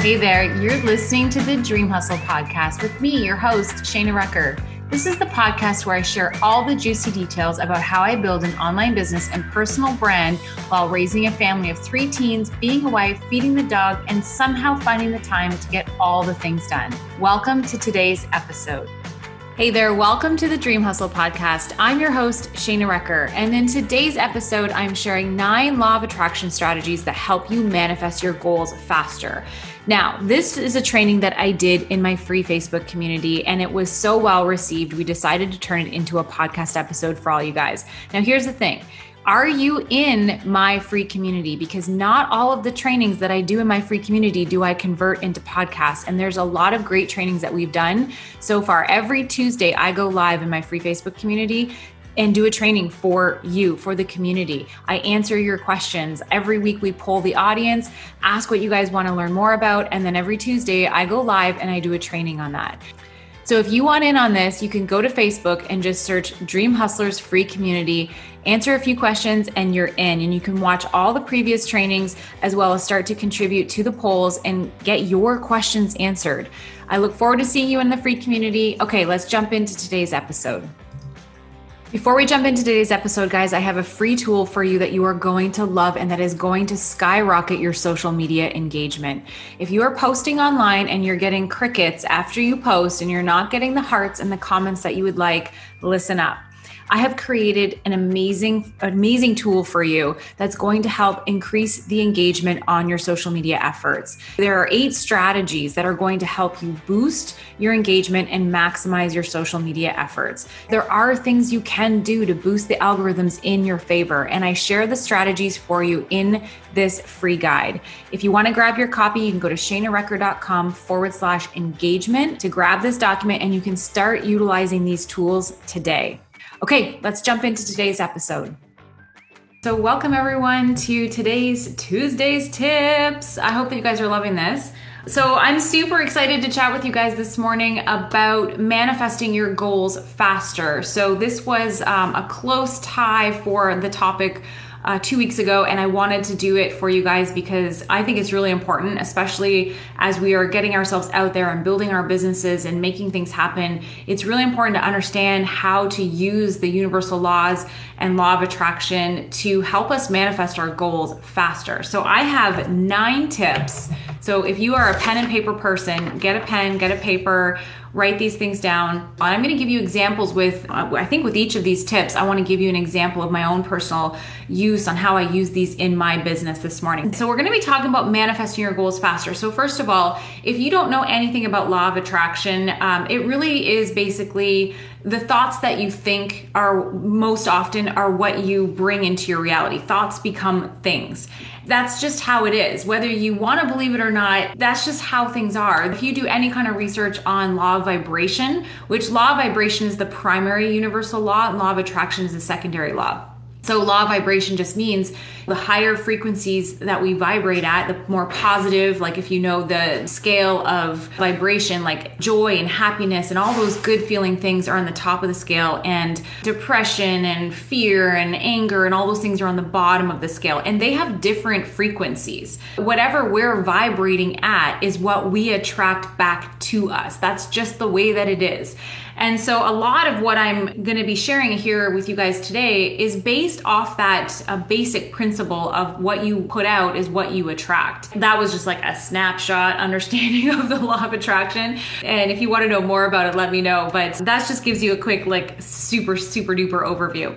Hey there, you're listening to the Dream Hustle podcast with me, your host, Shayna Rekker. This is the podcast where I share all the juicy details about how I build an online business and personal brand while raising a family of three teens, being a wife, feeding the dog, and somehow finding the time to get all the things done. Welcome to today's episode. Hey there, welcome to the Dream Hustle podcast. I'm your host, Shayna Rekker, and in today's episode, I'm sharing nine law of attraction strategies that help you manifest your goals faster. Now, this is a training that I did in my free Facebook community, and it was so well received. We decided to turn it into a podcast episode for all you guys. Now, here's the thing are you in my free community? Because not all of the trainings that I do in my free community do I convert into podcasts. And there's a lot of great trainings that we've done so far. Every Tuesday, I go live in my free Facebook community and do a training for you, for the community. I answer your questions. Every week we poll the audience, ask what you guys want to learn more about. And then every Tuesday I go live and I do a training on that. So if you want in on this, you can go to Facebook and just search Dream Hustlers Free Community, answer a few questions, and you're in. And you can watch all the previous trainings as well as start to contribute to the polls and get your questions answered. I look forward to seeing you in the free community. Okay, let's jump into today's episode. Before we jump into today's episode, guys, I have a free tool for you that you are going to love and that is going to skyrocket your social media engagement. If you are posting online and you're getting crickets after you post and you're not getting the hearts and the comments that you would like, listen up. I have created an amazing, amazing tool for you that's going to help increase the engagement on your social media efforts. There are eight strategies that are going to help you boost your engagement and maximize your social media efforts. There are things you can do to boost the algorithms in your favor, and I share the strategies for you in this free guide. If you want to grab your copy, you can go to shaynarekker.com forward slash engagement to grab this document and you can start utilizing these tools today. Okay, let's jump into today's episode. So, welcome everyone to today's Tuesday's tips. I hope that you guys are loving this. So, I'm super excited to chat with you guys this morning about manifesting your goals faster. So, this was um, a close tie for the topic uh, two weeks ago, and I wanted to do it for you guys because I think it's really important, especially as we are getting ourselves out there and building our businesses and making things happen. It's really important to understand how to use the universal laws and law of attraction to help us manifest our goals faster. So, I have nine tips. So, if you are a pen and paper person, get a pen, get a paper write these things down. I'm going to give you examples with, I think with each of these tips, I want to give you an example of my own personal use on how I use these in my business this morning. So, we're going to be talking about manifesting your goals faster. So, first of all, if you don't know anything about law of attraction, um, it really is basically the thoughts that you think are most often are what you bring into your reality. Thoughts become things. That's just how it is. Whether you want to believe it or not, that's just how things are. If you do any kind of research on law of vibration, which law of vibration is the primary universal law and law of attraction is the secondary law. So, law of vibration just means the higher frequencies that we vibrate at, the more positive, like if you know the scale of vibration, like joy and happiness and all those good feeling things are on the top of the scale, and depression and fear and anger and all those things are on the bottom of the scale. And they have different frequencies. Whatever we're vibrating at is what we attract back to us. That's just the way that it is. And so, a lot of what I'm going to be sharing here with you guys today is based off that uh, basic principle of what you put out is what you attract. That was just like a snapshot understanding of the law of attraction. And if you want to know more about it, let me know. But that just gives you a quick, like, super, super duper overview.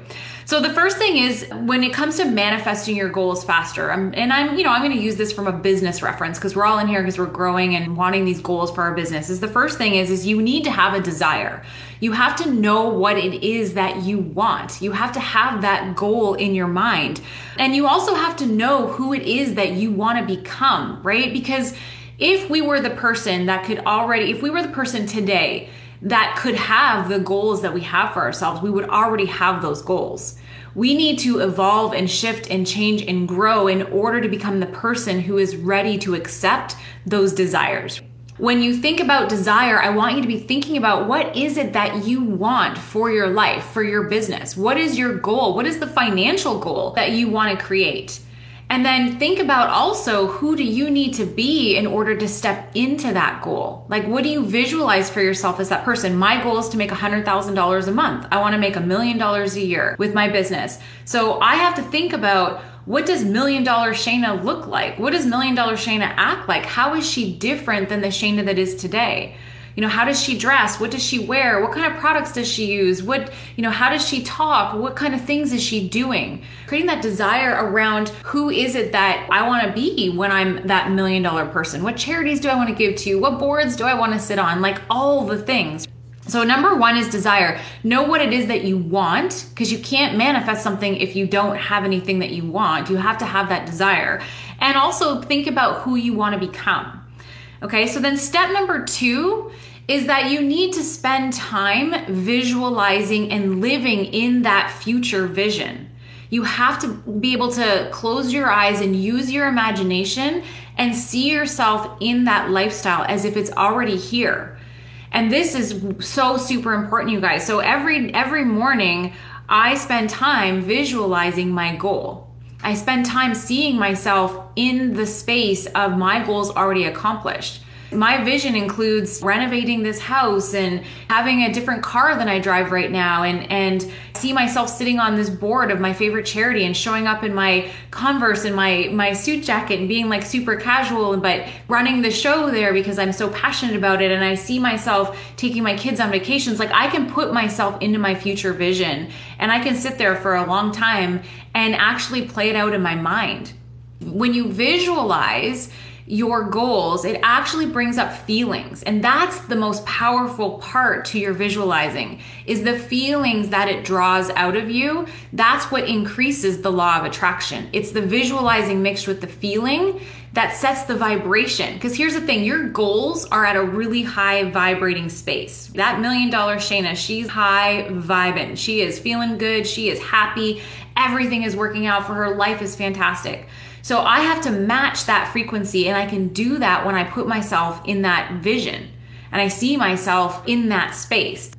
So the first thing is when it comes to manifesting your goals faster, I'm, and I'm, you know, I'm going to use this from a business reference because we're all in here because we're growing and wanting these goals for our business. Is the first thing is is you need to have a desire. You have to know what it is that you want. You have to have that goal in your mind. And you also have to know who it is that you want to become, right? Because if we were the person that could already, if we were the person today that could have the goals that we have for ourselves, we would already have those goals. We need to evolve and shift and change and grow in order to become the person who is ready to accept those desires. When you think about desire, I want you to be thinking about what is it that you want for your life, for your business? What is your goal? What is the financial goal that you want to create? And then think about also who do you need to be in order to step into that goal? Like, what do you visualize for yourself as that person? My goal is to make $100,000 a month. I want to make a million dollars a year with my business. So I have to think about what does million dollar Shayna look like? What does million dollar Shayna act like? How is she different than the Shayna that is today? You know how does she dress? What does she wear? What kind of products does she use? What you know how does she talk? What kind of things is she doing? Creating that desire around who is it that i want to be when i'm that million dollar person? What charities do i want to give to? What boards do i want to sit on? Like all the things. So, number one is desire. Know what it is that you want because you can't manifest something if you don't have anything that you want. You have to have that desire. And also think about who you want to become. Okay, so then step number two is that you need to spend time visualizing and living in that future vision. You have to be able to close your eyes and use your imagination and see yourself in that lifestyle as if it's already here. And this is so super important you guys. So every every morning I spend time visualizing my goal. I spend time seeing myself in the space of my goals already accomplished. My vision includes renovating this house and having a different car than I drive right now and and see myself sitting on this board of my favorite charity and showing up in my Converse and my my suit jacket and being like super casual but running the show there because I'm so passionate about it and I see myself taking my kids on vacations like I can put myself into my future vision and I can sit there for a long time and actually play it out in my mind. When you visualize your goals, it actually brings up feelings. And that's the most powerful part to your visualizing is the feelings that it draws out of you. That's what increases the law of attraction. It's the visualizing mixed with the feeling that sets the vibration. Because here's the thing your goals are at a really high vibrating space. That million dollar Shayna, she's high vibing. She is feeling good. She is happy. Everything is working out for her. Life is fantastic. So I have to match that frequency, and I can do that when I put myself in that vision and I see myself in that space.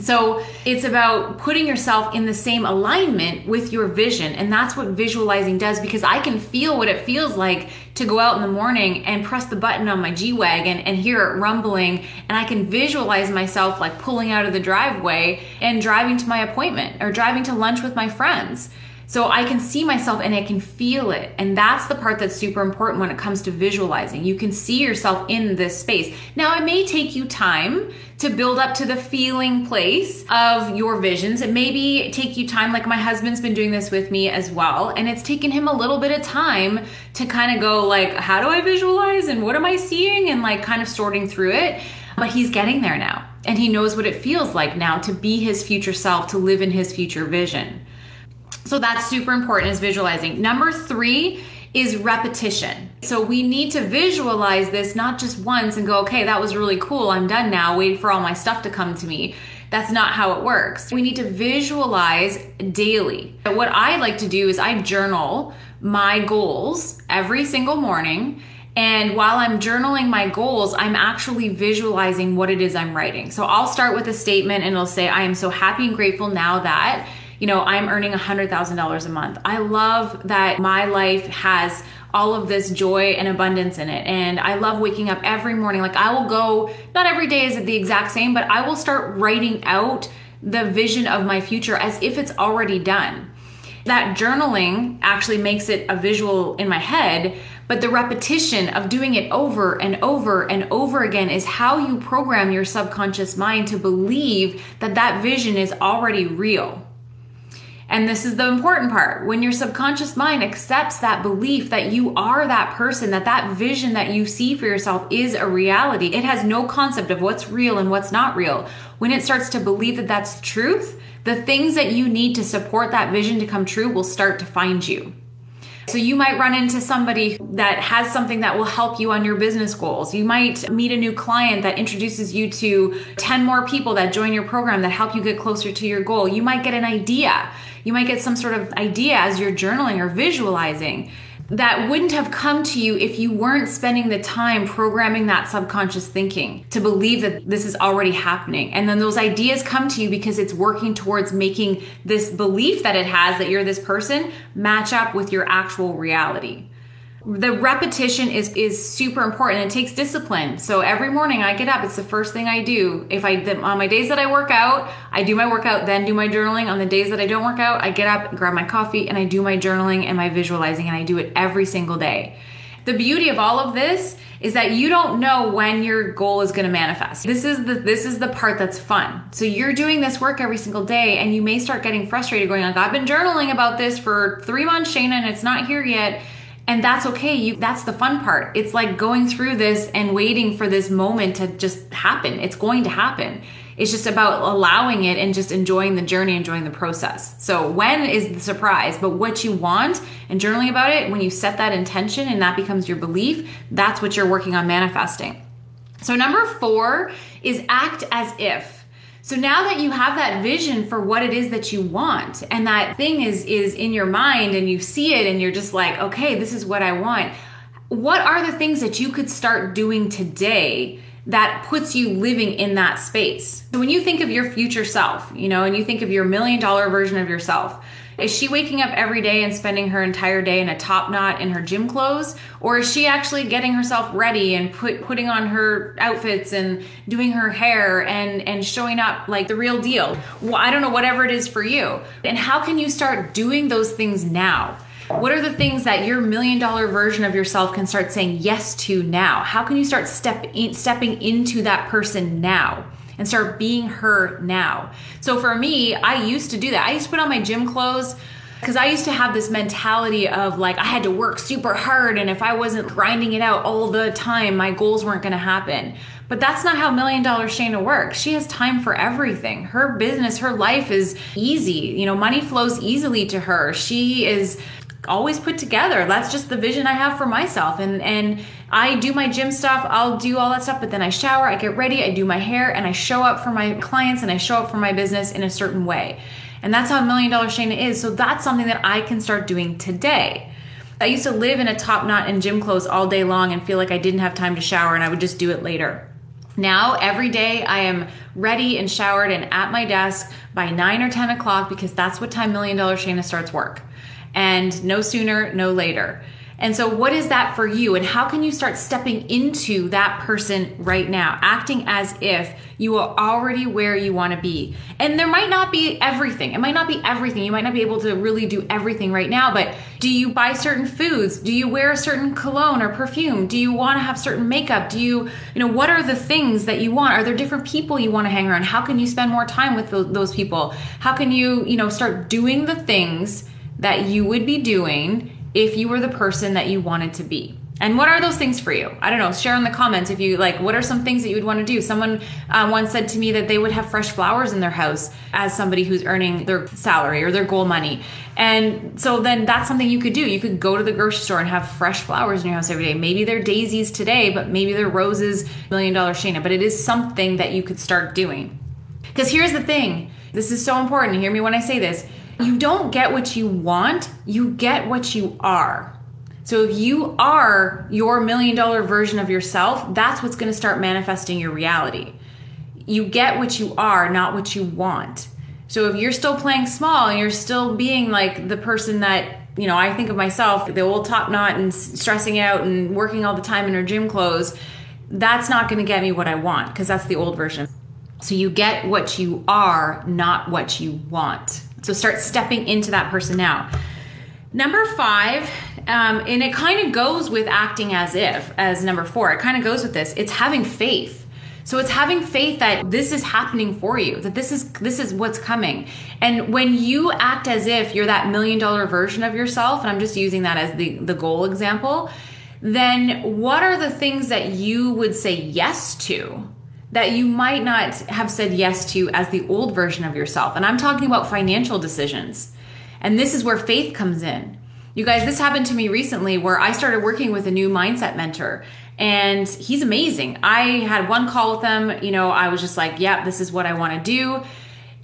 So it's about putting yourself in the same alignment with your vision. And that's what visualizing does because I can feel what it feels like to go out in the morning and press the button on my G Wagon and hear it rumbling. And I can visualize myself like pulling out of the driveway and driving to my appointment or driving to lunch with my friends. So I can see myself and I can feel it. And that's the part that's super important when it comes to visualizing. You can see yourself in this space. Now, it may take you time to build up to the feeling place of your visions. It may maybe take you time, like my husband's been doing this with me as well. And it's taken him a little bit of time to kind of go like, how do I visualize and what am I seeing? And like kind of sorting through it. But he's getting there now. And he knows what it feels like now to be his future self, to live in his future vision. So that's super important is visualizing. Number three is repetition. So we need to visualize this not just once and go, okay, that was really cool. I'm done now. Wait for all my stuff to come to me. That's not how it works. We need to visualize daily. What I like to do is I journal my goals every single morning. And while I'm journaling my goals, I'm actually visualizing what it is I'm writing. So I'll start with a statement and it'll say, I am so happy and grateful now that you know, I'm earning $100,000 a month. I love that my life has all of this joy and abundance in it. And I love waking up every morning. Like I will go, not every day is it the exact same, but I will start writing out the vision of my future as if it's already done. That journaling actually makes it a visual in my head, but the repetition of doing it over and over and over again is how you program your subconscious mind to believe that that vision is already real. And this is the important part. When your subconscious mind accepts that belief that you are that person, that that vision that you see for yourself is a reality, it has no concept of what's real and what's not real. When it starts to believe that that's truth, the things that you need to support that vision to come true will start to find you. So you might run into somebody that has something that will help you on your business goals. You might meet a new client that introduces you to 10 more people that join your program that help you get closer to your goal. You might get an idea you might get some sort of idea as you're journaling or visualizing that wouldn't have come to you if you weren't spending the time programming that subconscious thinking to believe that this is already happening. And then those ideas come to you because it's working towards making this belief that it has that you're this person match up with your actual reality the repetition is is super important it takes discipline. So every morning i get up it's the first thing i do. If i on my days that i work out i do my workout then do my journaling. On the days that i don't work out i get up grab my coffee and i do my journaling and my visualizing and i do it every single day. The beauty of all of this is that you don't know when your goal is going to manifest. This is the this is the part that's fun. So you're doing this work every single day and you may start getting frustrated going like I've been journaling about this for 3 months Shayna and it's not here yet and that's okay. You that's the fun part. It's like going through this and waiting for this moment to just happen. It's going to happen. It's just about allowing it and just enjoying the journey enjoying the process. So when is the surprise? But what you want and journaling about it when you set that intention and that becomes your belief that's what you're working on manifesting. So number four is act as if so now that you have that vision for what it is that you want and that thing is is in your mind and you see it and you're just like, "Okay, this is what I want." What are the things that you could start doing today that puts you living in that space? So when you think of your future self, you know, and you think of your million dollar version of yourself, is she waking up every day and spending her entire day in a top knot in her gym clothes? Or is she actually getting herself ready and put, putting on her outfits and doing her hair and, and showing up like the real deal? Well, I don't know, whatever it is for you. And how can you start doing those things now? What are the things that your million dollar version of yourself can start saying yes to now? How can you start step in, stepping into that person now? And start being her now. So for me, I used to do that. I used to put on my gym clothes because I used to have this mentality of like I had to work super hard and if I wasn't grinding it out all the time, my goals weren't going to happen. But that's not how Million Dollar Shayna works. She has time for everything. Her business, her life is easy. You know, money flows easily to her. She is always put together. That's just the vision I have for myself. And and I do my gym stuff, I'll do all that stuff, but then I shower, I get ready, I do my hair, and I show up for my clients and I show up for my business in a certain way. And that's how Million Dollar Shayna is. So that's something that I can start doing today. I used to live in a top knot and gym clothes all day long and feel like I didn't have time to shower and I would just do it later. Now, every day I am ready and showered and at my desk by 9 or 10 o'clock because that's what time Million Dollar Shayna starts work and no sooner, no later. And so, what is that for you? And how can you start stepping into that person right now, acting as if you are already where you want to be? And there might not be everything. It might not be everything. You might not be able to really do everything right now, but do you buy certain foods? Do you wear a certain cologne or perfume? Do you want to have certain makeup? Do you, you know, what are the things that you want? Are there different people you want to hang around? How can you spend more time with those people? How can you, you know, start doing the things? that you would be doing if you were the person that you wanted to be. And what are those things for you? I don't know. Share in the comments if you like. What are some things that you would want to do? Someone uh, once said to me that they would have fresh flowers in their house as somebody who's earning their salary or their goal money. And so then that's something you could do. You could go to the grocery store and have fresh flowers in your house every day. Maybe they're daisies today, but maybe they're roses, million dollar Shayna. But it is something that you could start doing. Because here's the thing this is so important. Hear me when I say this you don't get what you want, you get what you are. So if you are your million dollar version of yourself, that's what's going to start manifesting your reality. You get what you are, not what you want. So if you're still playing small and you're still being like the person that, you know, I think of myself, the old top knot and stressing out and working all the time in her gym clothes, that's not going to get me what I want because that's the old version. So you get what you are, not what you want. So start stepping into that person now. Number five, um, and it kind of goes with acting as if, as number four, it kind of goes with this. It's having faith. So it's having faith that this is happening for you, that this is this is what's coming. And when you act as if you're that million dollar version of yourself, and I'm just using that as the, the goal example, then what are the things that you would say yes to that you might not have said yes to as the old version of yourself. And I'm talking about financial decisions. And this is where faith comes in. You guys, this happened to me recently where I started working with a new mindset mentor and he's amazing. I had one call with him, you know, I was just like, yeah, this is what I want to do.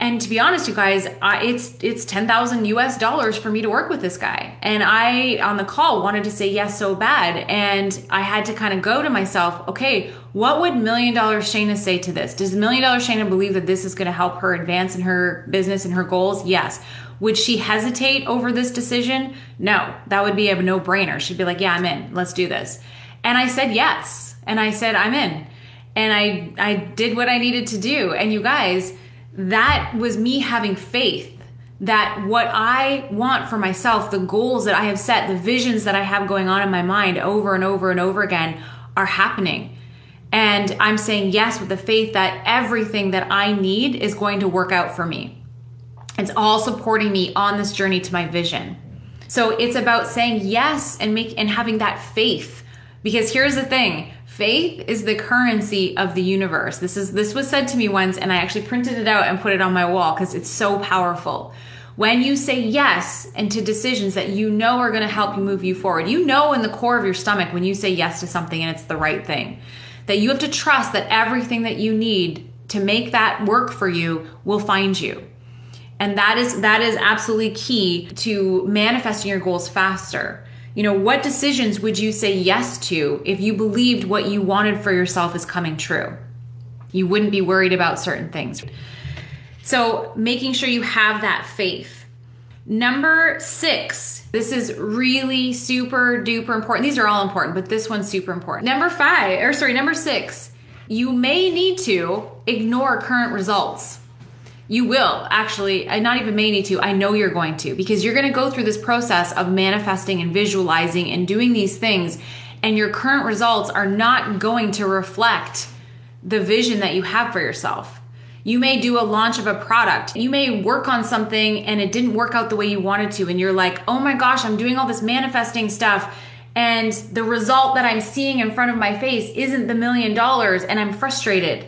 And to be honest, you guys, I, it's it's ten thousand U.S. dollars for me to work with this guy. And I on the call wanted to say yes so bad, and I had to kind of go to myself. Okay, what would million dollar Shayna say to this? Does million dollar Shayna believe that this is going to help her advance in her business and her goals? Yes. Would she hesitate over this decision? No, that would be a no brainer. She'd be like, Yeah, I'm in. Let's do this. And I said yes. And I said, I'm in. And I, I did what I needed to do. And you guys, that was me having faith that what I want for myself, the goals that I have set, the visions that I have going on in my mind over and over and over again are happening. And I'm saying yes with the faith that everything that I need is going to work out for me. It's all supporting me on this journey to my vision. So it's about saying yes and make and having that faith. Because here's the thing, faith is the currency of the universe. This is this was said to me once and I actually printed it out and put it on my wall cuz it's so powerful. When you say yes and to decisions that you know are going to help you move you forward. You know in the core of your stomach when you say yes to something and it's the right thing. That you have to trust that everything that you need to make that work for you will find you and that is that is absolutely key to manifesting your goals faster you know what decisions would you say yes to if you believed what you wanted for yourself is coming true? You wouldn't be worried about certain things. So making sure you have that faith. Number six this is really super duper important. These are all important but this one's super important. Number five or sorry number six you may need to ignore current results you will actually, I not even may need to, I know you're going to, because you're going to go through this process of manifesting and visualizing and doing these things, and your current results are not going to reflect the vision that you have for yourself. You may do a launch of a product. You may work on something and it didn't work out the way you wanted to, and you're like, oh my gosh, I'm doing all this manifesting stuff. And the result that I'm seeing in front of my face isn't the million dollars, and I'm frustrated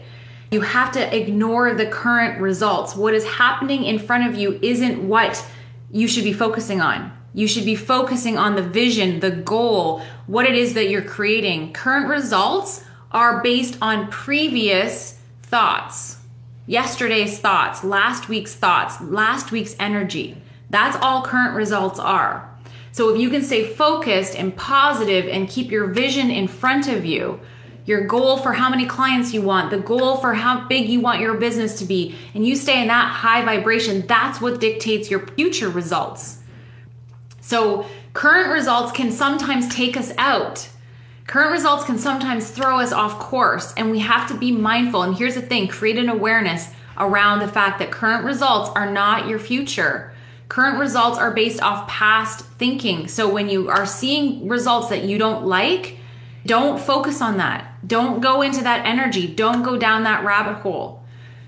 you have to ignore the current results. What is happening in front of you isn't what you should be focusing on. You should be focusing on the vision, the goal, what it is that you're creating. Current results are based on previous thoughts, yesterday's thoughts, last week's thoughts, last week's energy. That's all current results are. So if you can stay focused and positive and keep your vision in front of you, your goal for how many clients you want, the goal for how big you want your business to be, and you stay in that high vibration, that's what dictates your future results. So, current results can sometimes take us out. Current results can sometimes throw us off course, and we have to be mindful. And here's the thing create an awareness around the fact that current results are not your future. Current results are based off past thinking. So, when you are seeing results that you don't like, don't focus on that. Don't go into that energy. Don't go down that rabbit hole.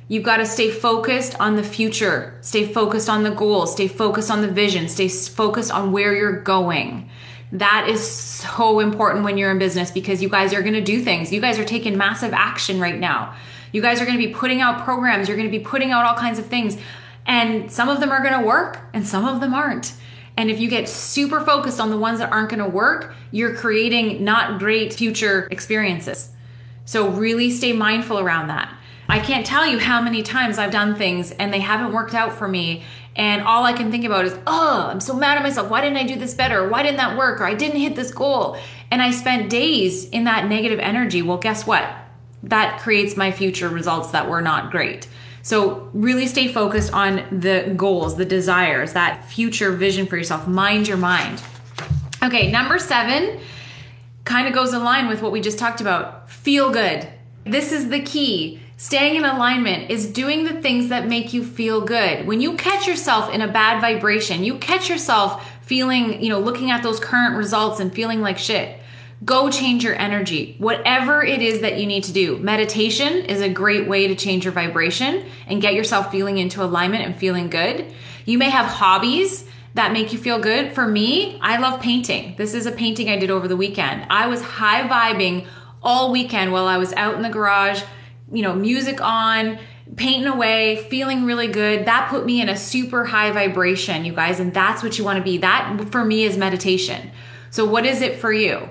You've got to stay focused on the future, stay focused on the goals, stay focused on the vision, stay focused on where you're going. That is so important when you're in business because you guys are going to do things. You guys are taking massive action right now. You guys are going to be putting out programs, you're going to be putting out all kinds of things. And some of them are going to work and some of them aren't. And if you get super focused on the ones that aren't going to work, you're creating not great future experiences. So really stay mindful around that. I can't tell you how many times I've done things and they haven't worked out for me. And all I can think about is, oh, I'm so mad at myself. Why didn't I do this better? Why didn't that work? Or I didn't hit this goal. And I spent days in that negative energy. Well, guess what? That creates my future results that were not great. So, really stay focused on the goals, the desires, that future vision for yourself. Mind your mind. Okay, number seven kind of goes in line with what we just talked about. Feel good. This is the key. Staying in alignment is doing the things that make you feel good. When you catch yourself in a bad vibration, you catch yourself feeling, you know, looking at those current results and feeling like shit Go change your energy. Whatever it is that you need to do. Meditation is a great way to change your vibration and get yourself feeling into alignment and feeling good. You may have hobbies that make you feel good. For me, I love painting. This is a painting I did over the weekend. I was high vibing all weekend while I was out in the garage, you know, music on, painting away, feeling really good. That put me in a super high vibration, you guys, and that's what you want to be. That for me is meditation. So, what is it for you?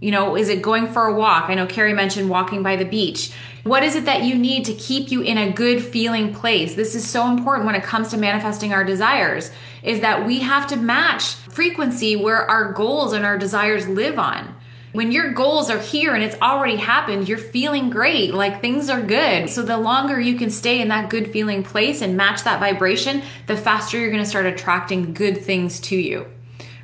You know, is it going for a walk? I know Carrie mentioned walking by the beach. What is it that you need to keep you in a good feeling place? This is so important when it comes to manifesting our desires is that we have to match frequency where our goals and our desires live on. When your goals are here and it's already happened, you're feeling great, like things are good. So the longer you can stay in that good feeling place and match that vibration, the faster you're going to start attracting good things to you.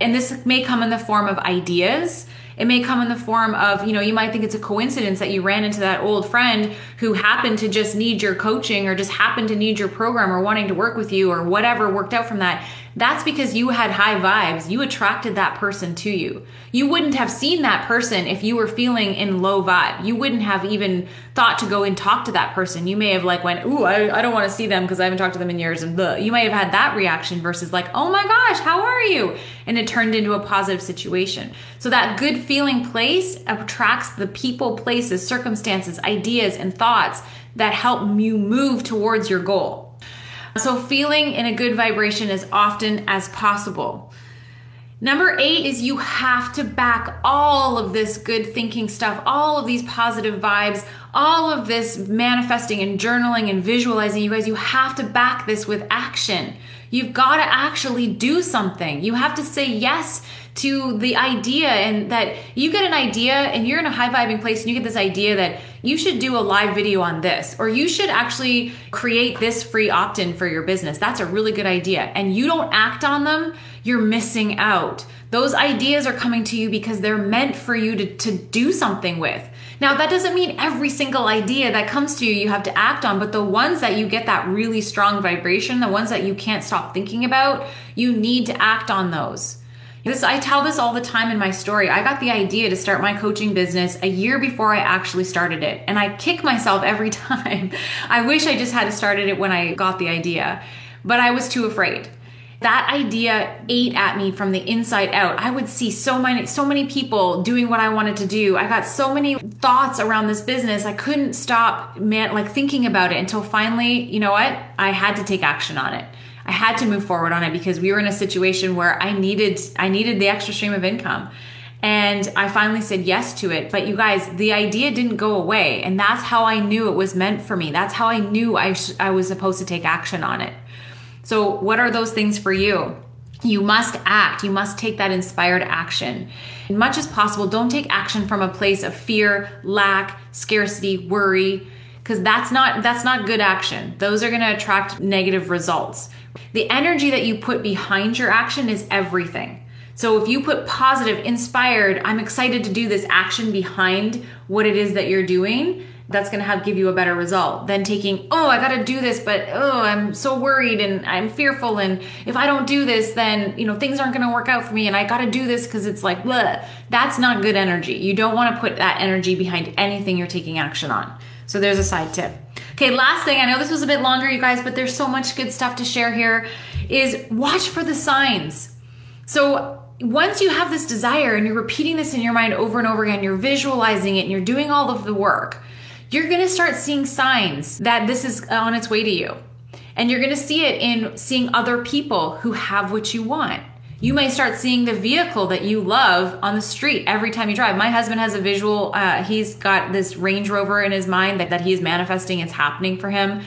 And this may come in the form of ideas it may come in the form of, you know, you might think it's a coincidence that you ran into that old friend who happened to just need your coaching or just happened to need your program or wanting to work with you or whatever worked out from that. That's because you had high vibes. You attracted that person to you. You wouldn't have seen that person if you were feeling in low vibe. You wouldn't have even thought to go and talk to that person. You may have like went, "Ooh, I, I don't want to see them because I haven't talked to them in years." And you might have had that reaction versus like, "Oh my gosh, how are you?" And it turned into a positive situation. So that good feeling place attracts the people, places, circumstances, ideas, and thoughts that help you move towards your goal. So, feeling in a good vibration as often as possible. Number eight is you have to back all of this good thinking stuff, all of these positive vibes, all of this manifesting and journaling and visualizing. You guys, you have to back this with action. You've got to actually do something. You have to say yes to the idea and that you get an idea and you're in a high vibing place and you get this idea that you should do a live video on this or you should actually create this free opt-in for your business. That's a really good idea. And you don't act on them, you're missing out. Those ideas are coming to you because they're meant for you to, to do something with. Now, that doesn't mean every single idea that comes to you you have to act on, but the ones that you get that really strong vibration, the ones that you can't stop thinking about, you need to act on those. This I tell this all the time in my story. I got the idea to start my coaching business a year before I actually started it, and I kick myself every time. I wish I just had started it when I got the idea, but I was too afraid. That idea ate at me from the inside out. I would see so many so many people doing what I wanted to do. I got so many thoughts around this business. I couldn't stop man like thinking about it until finally, you know what? I had to take action on it. I had to move forward on it because we were in a situation where I needed I needed the extra stream of income. And I finally said yes to it. But you guys, the idea didn't go away. And that's how I knew it was meant for me. That's how I knew I, sh- I was supposed to take action on it. So, what are those things for you? You must act. You must take that inspired action. As much as possible, don't take action from a place of fear, lack, scarcity, worry, because that's not that's not good action. Those are going to attract negative results. The energy that you put behind your action is everything. So if you put positive, inspired, I'm excited to do this action behind what it is that you're doing, that's going to have give you a better result than taking, "Oh, I got to do this, but oh, I'm so worried and I'm fearful and if I don't do this, then, you know, things aren't going to work out for me and I got to do this cuz it's like, blah. That's not good energy. You don't want to put that energy behind anything you're taking action on. So there's a side tip. Okay, last thing, I know this was a bit longer, you guys, but there's so much good stuff to share here, is watch for the signs. So once you have this desire and you're repeating this in your mind over and over again, you're visualizing it and you're doing all of the work, you're gonna start seeing signs that this is on its way to you. And you're gonna see it in seeing other people who have what you want you may start seeing the vehicle that you love on the street every time you drive. My husband has a visual, uh, he's got this Range Rover in his mind that, that he is manifesting, it's happening for him.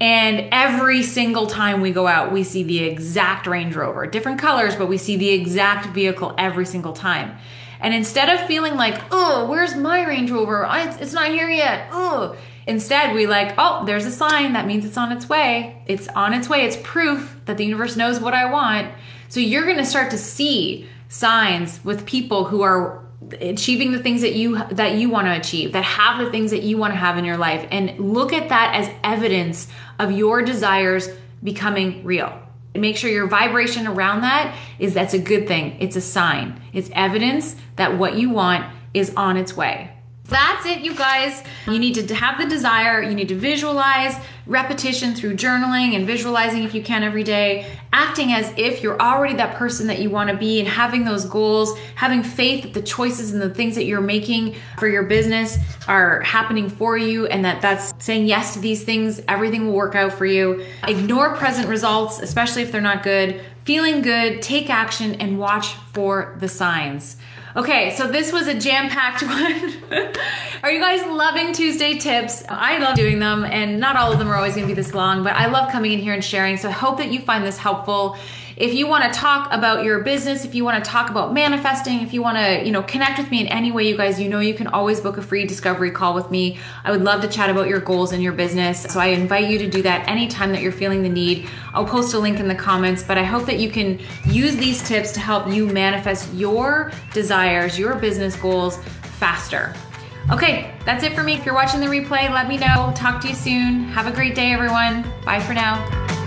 And every single time we go out, we see the exact Range Rover, different colors, but we see the exact vehicle every single time. And instead of feeling like, oh, where's my Range Rover? It's not here yet. Oh, instead we like, oh, there's a sign that means it's on its way. It's on its way. It's proof that the universe knows what I want. So you're going to start to see signs with people who are achieving the things that you that you want to achieve that have the things that you want to have in your life and look at that as evidence of your desires becoming real make sure your vibration around that is that's a good thing it's a sign it's evidence that what you want is on its way that's it, you guys. You need to have the desire, you need to visualize repetition through journaling and visualizing if you can every day, acting as if you're already that person that you want to be and having those goals, having faith that the choices and the things that you're making for your business are happening for you and that that's saying yes to these things, everything will work out for you. Ignore present results, especially if they're not good. Feeling good, take action and watch for the signs. Okay, so this was a jam packed one. are you guys loving Tuesday tips? I love doing them, and not all of them are always gonna be this long, but I love coming in here and sharing. So I hope that you find this helpful. If you want to talk about your business, if you want to talk about manifesting, if you want to, you know, connect with me in any way, you guys, you know, you can always book a free discovery call with me. I would love to chat about your goals and your business. So I invite you to do that anytime that you're feeling the need. I'll post a link in the comments, but I hope that you can use these tips to help you manifest your desires, your business goals faster. Okay, that's it for me. If you're watching the replay, let me know. Talk to you soon. Have a great day, everyone. Bye for now.